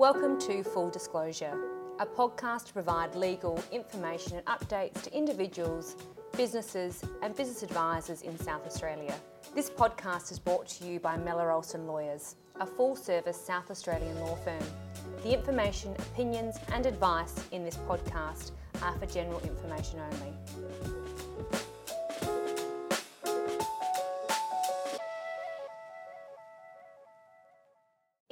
Welcome to Full Disclosure, a podcast to provide legal information and updates to individuals, businesses, and business advisors in South Australia. This podcast is brought to you by Mellor Olsson Lawyers, a full service South Australian law firm. The information, opinions, and advice in this podcast are for general information only.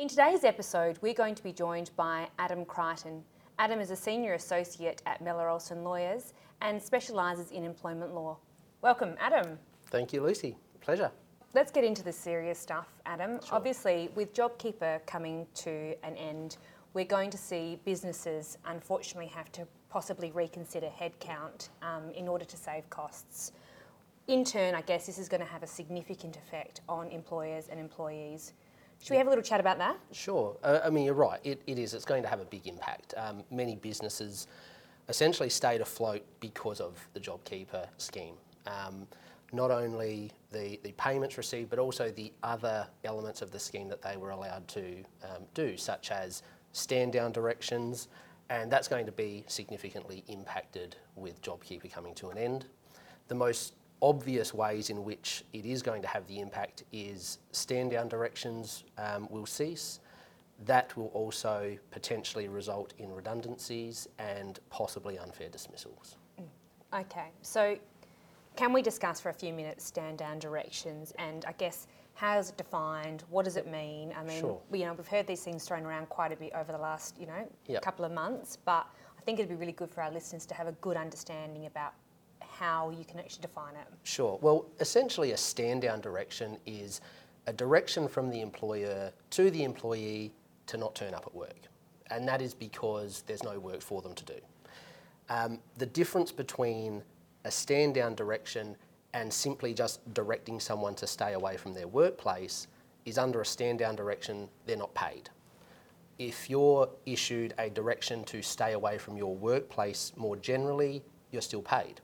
In today's episode, we're going to be joined by Adam Crichton. Adam is a senior associate at Mellor Olsson Lawyers and specialises in employment law. Welcome, Adam. Thank you, Lucie. Pleasure. Let's get into the serious stuff, Adam. Sure. Obviously, with JobKeeper coming to an end, we're going to see businesses unfortunately have to possibly reconsider headcount um, in order to save costs. In turn, I guess this is going to have a significant effect on employers and employees. Should we have a little chat about that? Sure. Uh, I mean, you're right. It, it is. It's going to have a big impact. Um, many businesses essentially stayed afloat because of the JobKeeper scheme. Um, not only the, the payments received, but also the other elements of the scheme that they were allowed to um, do, such as stand down directions, and that's going to be significantly impacted with JobKeeper coming to an end. The most obvious ways in which it is going to have the impact is stand down directions um, will cease. That will also potentially result in redundancies and possibly unfair dismissals. Mm. Okay, so can we discuss for a few minutes stand down directions and I guess how is it defined? What does it mean? I mean, sure. you know, we've heard these things thrown around quite a bit over the last, you know, yep. couple of months, but I think it'd be really good for our listeners to have a good understanding about how you can actually define it. Sure. Well, essentially, a stand down direction is a direction from the employer to the employee to not turn up at work. And that is because there's no work for them to do. Um, the difference between a stand down direction and simply just directing someone to stay away from their workplace is under a stand down direction, they're not paid. If you're issued a direction to stay away from your workplace more generally, you're still paid.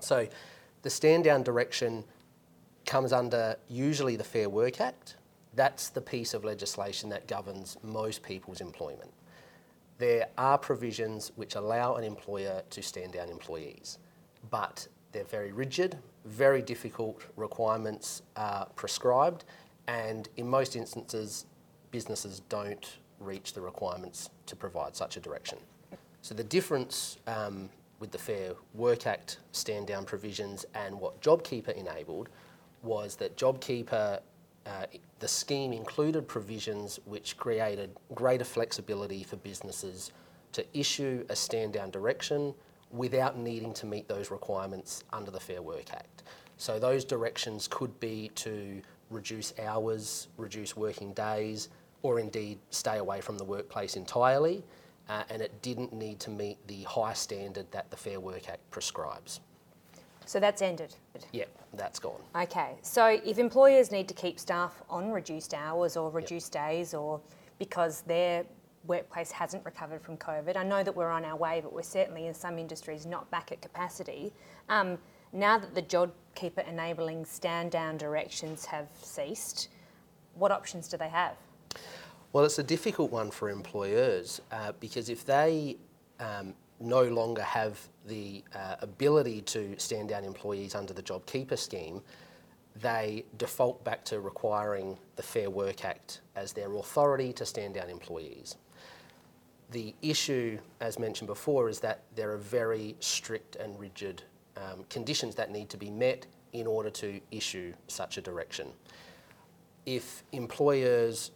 So the stand down direction comes under usually the Fair Work Act. That's the piece of legislation that governs most people's employment. There are provisions which allow an employer to stand down employees, but they're very rigid, very difficult requirements are prescribed, and in most instances, businesses don't reach the requirements to provide such a direction. So the difference um, with the Fair Work Act stand down provisions and what JobKeeper enabled was that JobKeeper, uh, the scheme included provisions which created greater flexibility for businesses to issue a stand down direction without needing to meet those requirements under the Fair Work Act. So those directions could be to reduce hours, reduce working days, or indeed stay away from the workplace entirely uh, and it didn't need to meet the high standard that the Fair Work Act prescribes. So that's ended? Yeah, that's gone. Okay, so if employers need to keep staff on reduced hours or reduced yep. days or because their workplace hasn't recovered from COVID, I know that we're on our way, but we're certainly in some industries not back at capacity. Um, now that the JobKeeper enabling stand down directions have ceased, what options do they have? Well, it's a difficult one for employers uh, because if they um, no longer have the uh, ability to stand down employees under the JobKeeper scheme, they default back to requiring the Fair Work Act as their authority to stand down employees. The issue, as mentioned before, is that there are very strict and rigid um, conditions that need to be met in order to issue such a direction. If employers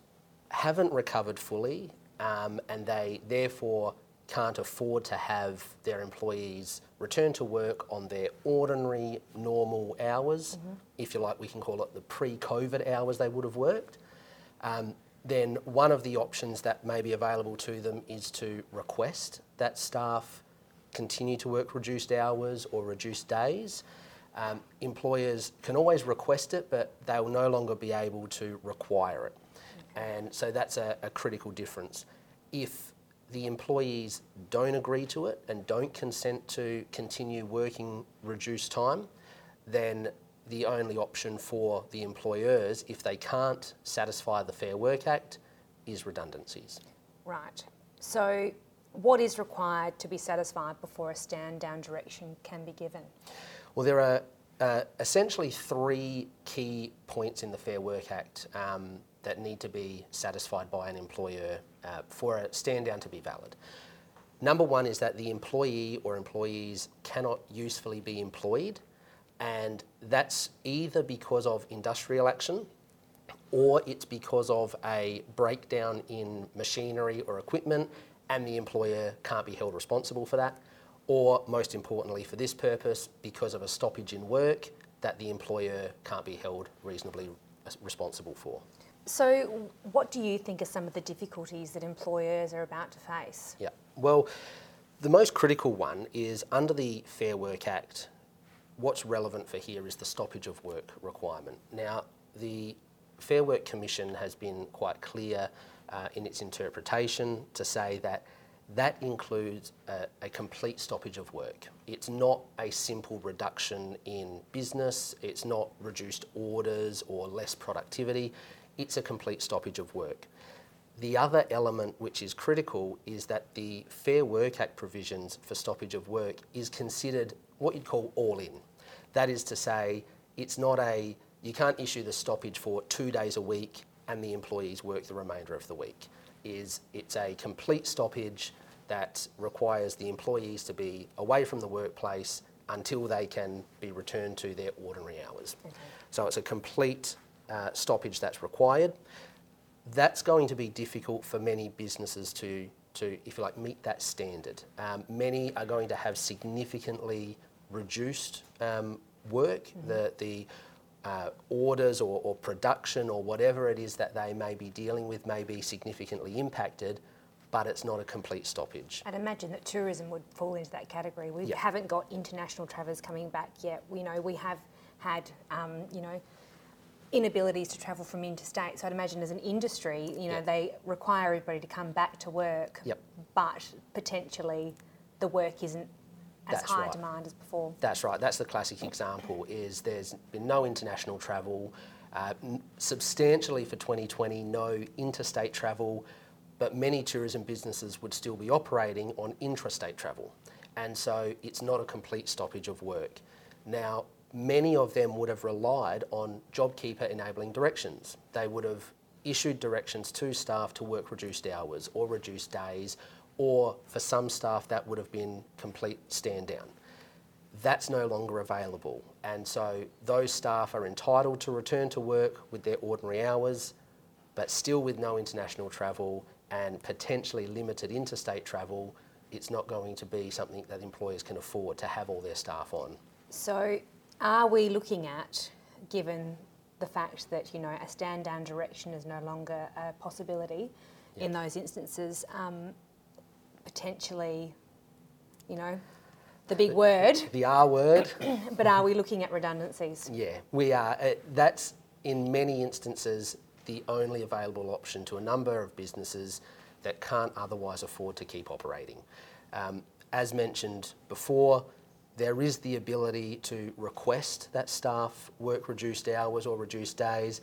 haven't recovered fully um, and they therefore can't afford to have their employees return to work on their ordinary, normal hours, mm-hmm. if you like, we can call it the pre COVID hours they would have worked. Um, then one of the options that may be available to them is to request that staff continue to work reduced hours or reduced days. Um, employers can always request it, but they will no longer be able to require it. And so that's a, a critical difference. If the employees don't agree to it and don't consent to continue working reduced time, then the only option for the employers, if they can't satisfy the Fair Work Act, is redundancies. Right. So, what is required to be satisfied before a stand down direction can be given? Well, there are uh, essentially three key points in the Fair Work Act um, that need to be satisfied by an employer uh, for a stand down to be valid. Number one is that the employee or employees cannot usefully be employed, and that's either because of industrial action or it's because of a breakdown in machinery or equipment and the employer can't be held responsible for that, or most importantly for this purpose, because of a stoppage in work that the employer can't be held reasonably responsible for. So, what do you think are some of the difficulties that employers are about to face? Yeah, well, the most critical one is under the Fair Work Act, what's relevant for here is the stoppage of work requirement. Now, the Fair Work Commission has been quite clear uh, in its interpretation to say that that includes a, a, complete stoppage of work. It's not a simple reduction in business, it's not reduced orders or less productivity, it's a complete stoppage of work. The other element which is critical is that the Fair Work Act provisions for stoppage of work is considered what you'd call all in. That is to say, it's not a, you can't issue the stoppage for two days a week and the employees work the remainder of the week. Is it's a complete stoppage that requires the employees to be away from the workplace until they can be returned to their ordinary hours. Okay. So it's a complete stoppage that's required. That's going to be difficult for many businesses to, to if you like, meet that standard. Um, many are going to have significantly reduced um, work. Mm-hmm. The, the uh, orders or, or, production or whatever it is that they may be dealing with may be significantly impacted, but it's not a complete stoppage. I'd imagine that tourism would fall into that category. We haven't got international travellers coming back yet. We know we have had, um, you know, inabilities to travel from interstate. So I'd imagine as an industry, you know, yep. they require everybody to come back to work, yep. but potentially the work isn't as That's high right. demand as before. That's right. That's the classic example. Is there's been no international travel, uh, substantially for 2020, no interstate travel, but many tourism businesses would still be operating on intrastate travel, and so it's not a complete stoppage of work. Now, many of them would have relied on JobKeeper enabling directions. They would have issued directions to staff to work reduced hours or reduced days or for some staff that would have been complete stand down. That's no longer available, and so those staff are entitled to return to work with their ordinary hours, but still with no international travel and potentially limited interstate travel. It's not going to be something that employers can afford to have all their staff on. So, are we looking at, given the fact that you know a stand down direction is no longer a possibility yep. in those instances, um, potentially, you know, the big word. The R word. but are we looking at redundancies? Yeah, we are. Uh, that's in many instances the only available option to a number of businesses that can't otherwise afford to keep operating. Um, as mentioned before, there is the ability to request that staff work reduced hours or reduced days,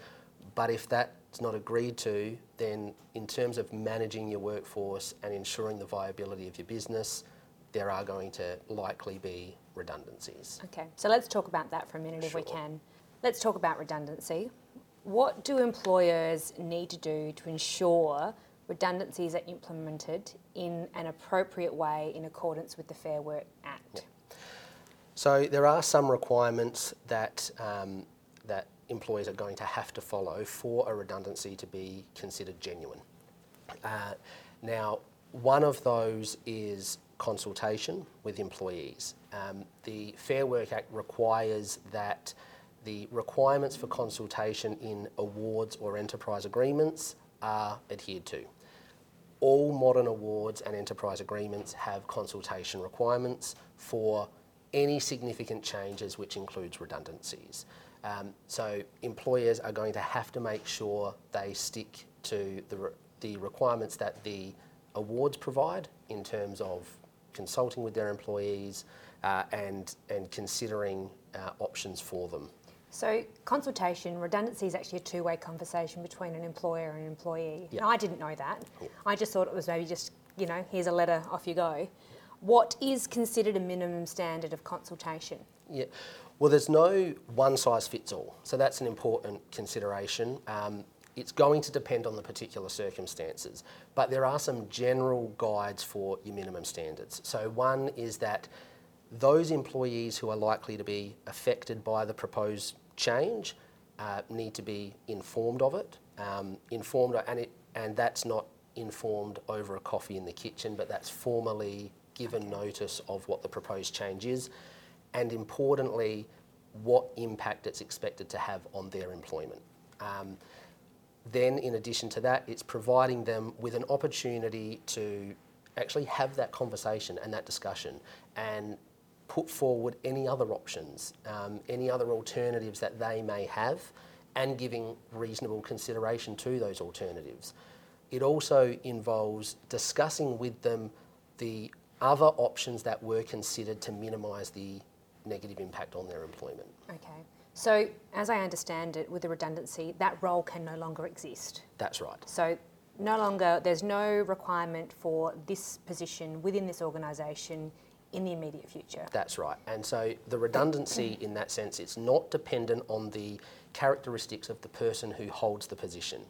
but if that's not agreed to, then in terms of managing your workforce and ensuring the viability of your business, there are going to likely be redundancies. Okay, so let's talk about that for a minute sure. if we can. Let's talk about redundancy. What do employers need to do to ensure redundancies are implemented in an appropriate way in accordance with the Fair Work Act? So there are some requirements that um, that employers are going to have to follow for a redundancy to be considered genuine. Uh, now, one of those is consultation with employees. Um, the Fair Work Act requires that the requirements for consultation in awards or enterprise agreements are adhered to. All modern awards and enterprise agreements have consultation requirements for any significant changes, which includes redundancies. Um, so employers are going to have to make sure they stick to the, re- the requirements that the awards provide in terms of consulting with their employees uh, and, and considering uh, options for them. So, consultation, redundancy is actually a two way conversation between an employer and an employee. Yeah. And I didn't know that. I just thought it was maybe just, you know, here's a letter, off you go. What is considered a minimum standard of consultation? Yeah. Well, there's no one size fits all. So that's an important consideration. Um, it's going to depend on the particular circumstances, but there are some general guides for your minimum standards. So, one is that those employees who are likely to be affected by the proposed change uh, need to be informed of it. Um, informed, and, it, and that's not informed over a coffee in the kitchen, but that's formally given notice of what the proposed change is, and importantly, what impact it's expected to have on their employment. Um, then, in addition to that, it's providing them with an opportunity to actually have that conversation and that discussion and put forward any other options, um, any other alternatives that they may have, and giving reasonable consideration to those alternatives. It also involves discussing with them the other options that were considered to minimise the negative impact on their employment. Okay. So, as I understand it, with the redundancy, that role can no longer exist. That's right. So, no longer, there's no requirement for this position within this organisation in the immediate future. That's right. And so the redundancy in that sense, it's not dependent on the characteristics of the person who holds the position.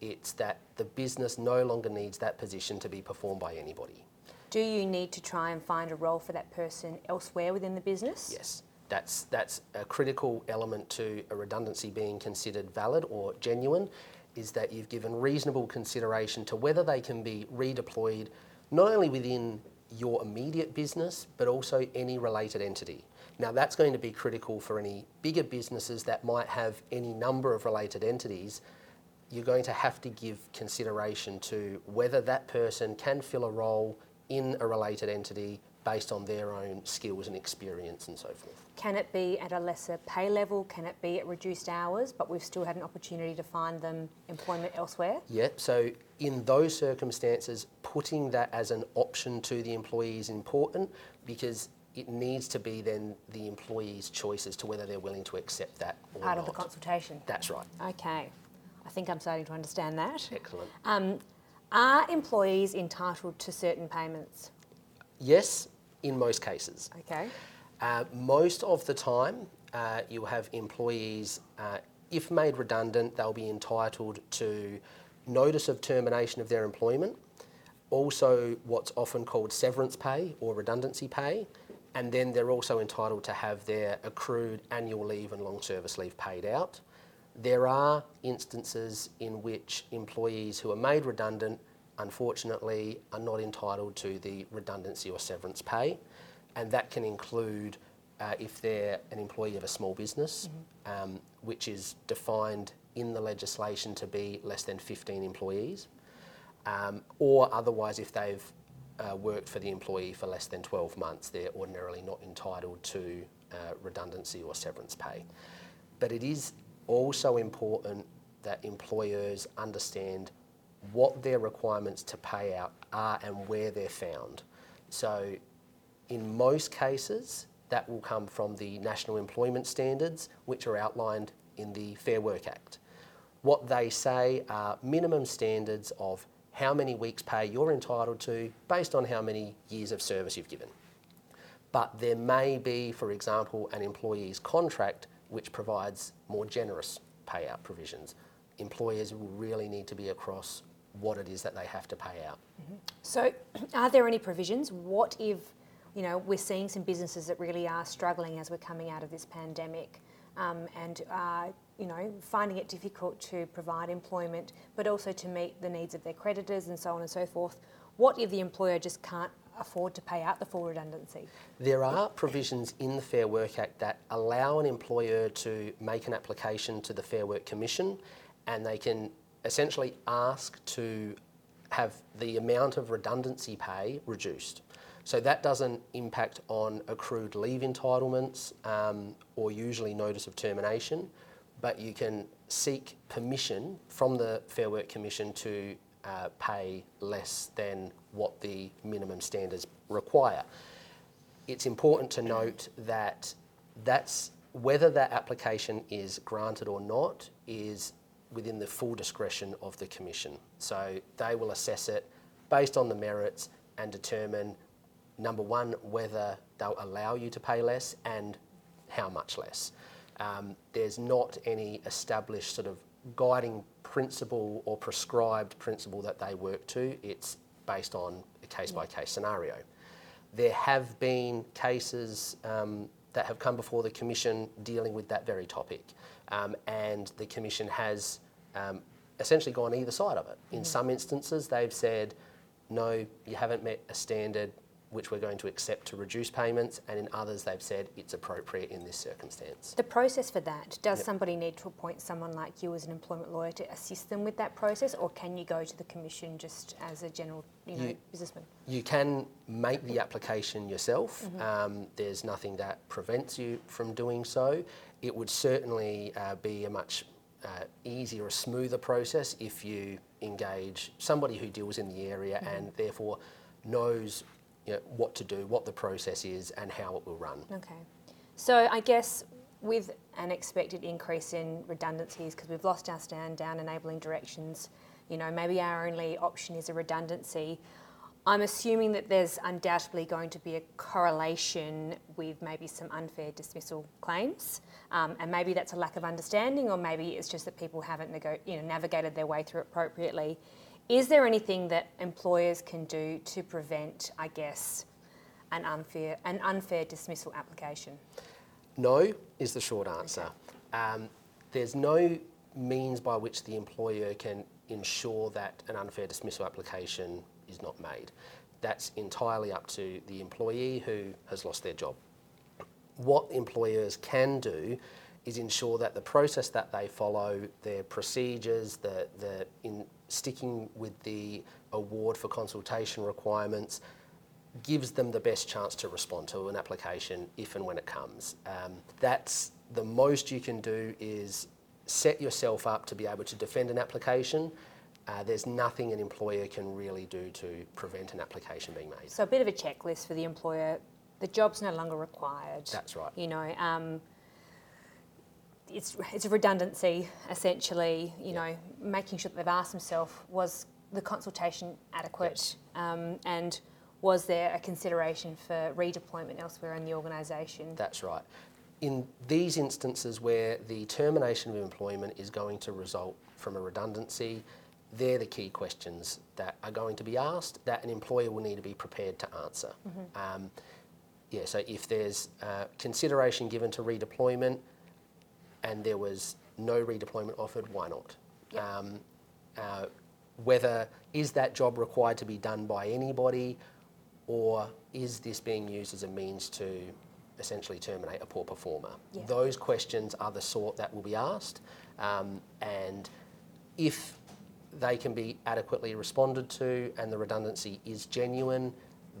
It's that the business no longer needs that position to be performed by anybody. Do you need to try and find a role for that person elsewhere within the business? Yes. That's, that's a critical element to a redundancy being considered valid or genuine, is that you've given reasonable consideration to whether they can be redeployed not only within your immediate business, but also any related entity. Now, that's going to be critical for any bigger businesses that might have any number of related entities. You're going to have to give consideration to whether that person can fill a role in a related entity based on their own skills and experience and so forth. Can it be at a lesser pay level? Can it be at reduced hours, but we've still had an opportunity to find them employment elsewhere? Yeah, so in those circumstances, putting that as an option to the employee is important because it needs to be then the employee's choice as to whether they're willing to accept that or Part not. of the consultation. That's right. Okay. I think I'm starting to understand that. Excellent. Um, are employees entitled to certain payments? Yes, in most cases. Okay. Uh, most of the time, uh, you'll have employees, uh, if made redundant, they'll be entitled to notice of termination of their employment, also what's often called severance pay or redundancy pay, and then they're also entitled to have their accrued annual leave and long service leave paid out. There are instances in which employees who are made redundant, unfortunately, are not entitled to the redundancy or severance pay, and that can include uh, if they're an employee of a small business, um, which is defined in the legislation to be less than 15 employees, um, or otherwise if they've uh, worked for the employee for less than 12 months, they're ordinarily not entitled to uh, redundancy or severance pay. But it is also important that employers understand what their requirements to pay out are and where they're found. So, in most cases, that will come from the National Employment Standards, which are outlined in the Fair Work Act. What they say are minimum standards of how many weeks' pay you're entitled to based on how many years of service you've given. But there may be, for example, an employee's contract which provides more generous payout provisions. Employers will really need to be across what it is that they have to pay out. So, are there any provisions? What if, you know, we're seeing some businesses that really are struggling as we're coming out of this pandemic um, and are, you know, finding it difficult to provide employment, but also to meet the needs of their creditors and so on and so forth? What if the employer just can't afford to pay out the full redundancy? There are provisions in the Fair Work Act that allow an employer to make an application to the Fair Work Commission and they can essentially ask to have the amount of redundancy pay reduced. So that doesn't impact on accrued leave entitlements um, or usually notice of termination, but you can seek permission from the Fair Work Commission to uh, pay less than what the minimum standards require. It's important to note that that's whether that application is granted or not is within the full discretion of the Commission. So they will assess it based on the merits and determine, number one, whether they'll allow you to pay less and how much less. Um, there's not any established sort of guiding principle or prescribed principle that they work to. It's based on a case by case scenario. There have been cases um, that have come before the Commission dealing with that very topic, um, and the Commission has um, essentially gone either side of it. In some instances, they've said, no, you haven't met a standard which we're going to accept to reduce payments, and in others, they've said it's appropriate in this circumstance. The process for that, does somebody need to appoint someone like you as an employment lawyer to assist them with that process, or can you go to the commission just as a general, you know, You- businessman? You can make the application yourself. Um, there's nothing that prevents you from doing so. It would certainly uh, be a much uh, easier, a smoother process if you engage somebody who deals in the area and therefore knows you know, what to do, what the process is, and how it will run. Okay. So I guess with an expected increase in redundancies, because we've lost our stand down enabling directions, you know, maybe our only option is a redundancy. I'm assuming that there's undoubtedly going to be a correlation with maybe some unfair dismissal claims, um, and maybe that's a lack of understanding, or maybe it's just that people haven't nego- you know, navigated their way through appropriately. Is there anything that employers can do to prevent, I guess, an unfair an unfair dismissal application? No is the short answer. Um, there's no means by which the employer can ensure that an unfair dismissal application is not made. That's entirely up to the employee who has lost their job. What employers can do is ensure that the process that they follow, their procedures, the, the in sticking with the award for consultation requirements, gives them the best chance to respond to an application if and when it comes. Um, that's the most you can do is set yourself up to be able to defend an application. Uh, there's nothing an employer can really do to prevent an application being made. So a bit of a checklist for the employer. The job's no longer required. That's right. You know, um, it's it's a redundancy essentially. You know, making sure that they've asked themselves was the consultation adequate, um, and was there a consideration for redeployment elsewhere in the organisation? That's right. In these instances where the termination of employment is going to result from a redundancy, they're the key questions that are going to be asked that an employer will need to be prepared to answer. Um, yeah, so if there's uh, consideration given to redeployment and there was no redeployment offered, why not? Yep. Um, uh, whether is that job required to be done by anybody or is this being used as a means to essentially terminate a poor performer? Yeah. Those questions are the sort that will be asked, um, and if they can be adequately responded to and the redundancy is genuine,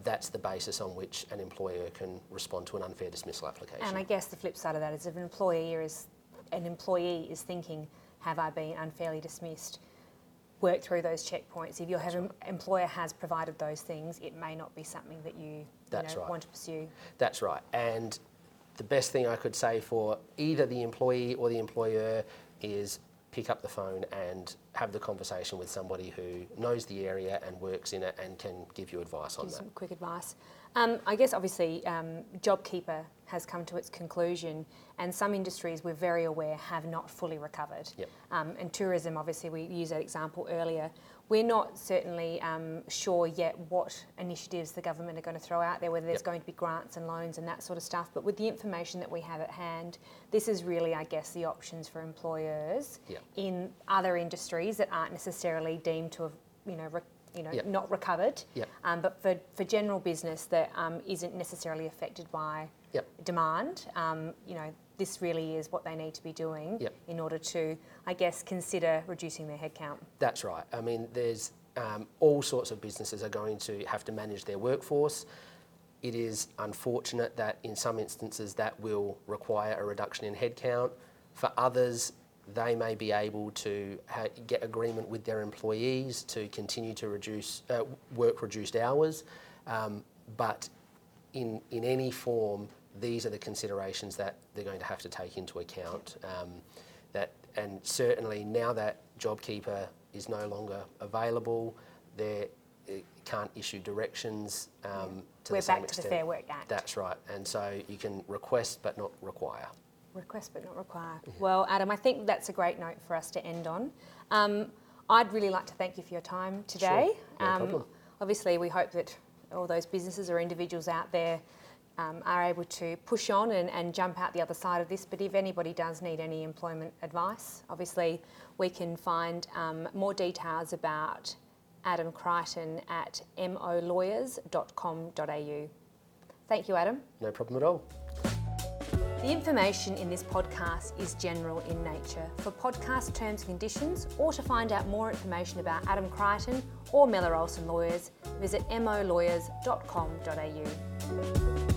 that's the basis on which an employer can respond to an unfair dismissal application. And I guess the flip side of that is if an employer is an employee is thinking, have I been unfairly dismissed? Work through those checkpoints. If your have, employer has provided those things, it may not be something that you, you That's know, right. want to pursue. That's right. And the best thing I could say for either the employee or the employer is pick up the phone and have the conversation with somebody who knows the area and works in it and can give you advice on Give that. some quick advice. Um, I guess obviously um, JobKeeper has come to its conclusion, and some industries we're very aware have not fully recovered. Yep. Um, and tourism, obviously, we used that example earlier. We're not certainly um, sure yet what initiatives the government are going to throw out there, whether there's Yep. going to be grants and loans and that sort of stuff. But with the information that we have at hand, this is really, I guess, the options for employers Yep. in other industries that aren't necessarily deemed to have, you know, re- you know, Yep. not recovered. Yep. Um, but for, for general business that um, isn't necessarily affected by Yep. demand, um, you know, this really is what they need to be doing Yep. in order to, I guess, consider reducing their headcount. That's right. I mean, there's um, all sorts of businesses are going to have to manage their workforce. It is unfortunate that in some instances that will require a reduction in headcount. For others, they may be able to ha- get agreement with their employees to continue to reduce uh, work reduced hours, um, but in, in any form, these are the considerations that they're going to have to take into account. Um, that and certainly now that JobKeeper is no longer available, they can't issue directions um, to We're the same back to the extent. Fair Work Act. That's right, and so you can request but not require. Request but not require. Well, Adam, I think that's a great note for us to end on. Um, I'd really like to thank you for your time today. no um, problem. Obviously, we hope that all those businesses or individuals out there um, are able to push on and, and jump out the other side of this. But if anybody does need any employment advice, obviously we can find um, more details about Adam Crichton at molawyers.com.au. Thank you, Adam. No problem at all. The information in this podcast is general in nature. For podcast terms and conditions, or to find out more information about Adam Crichton or Mellor Olsson Lawyers, visit molawyers.com.au.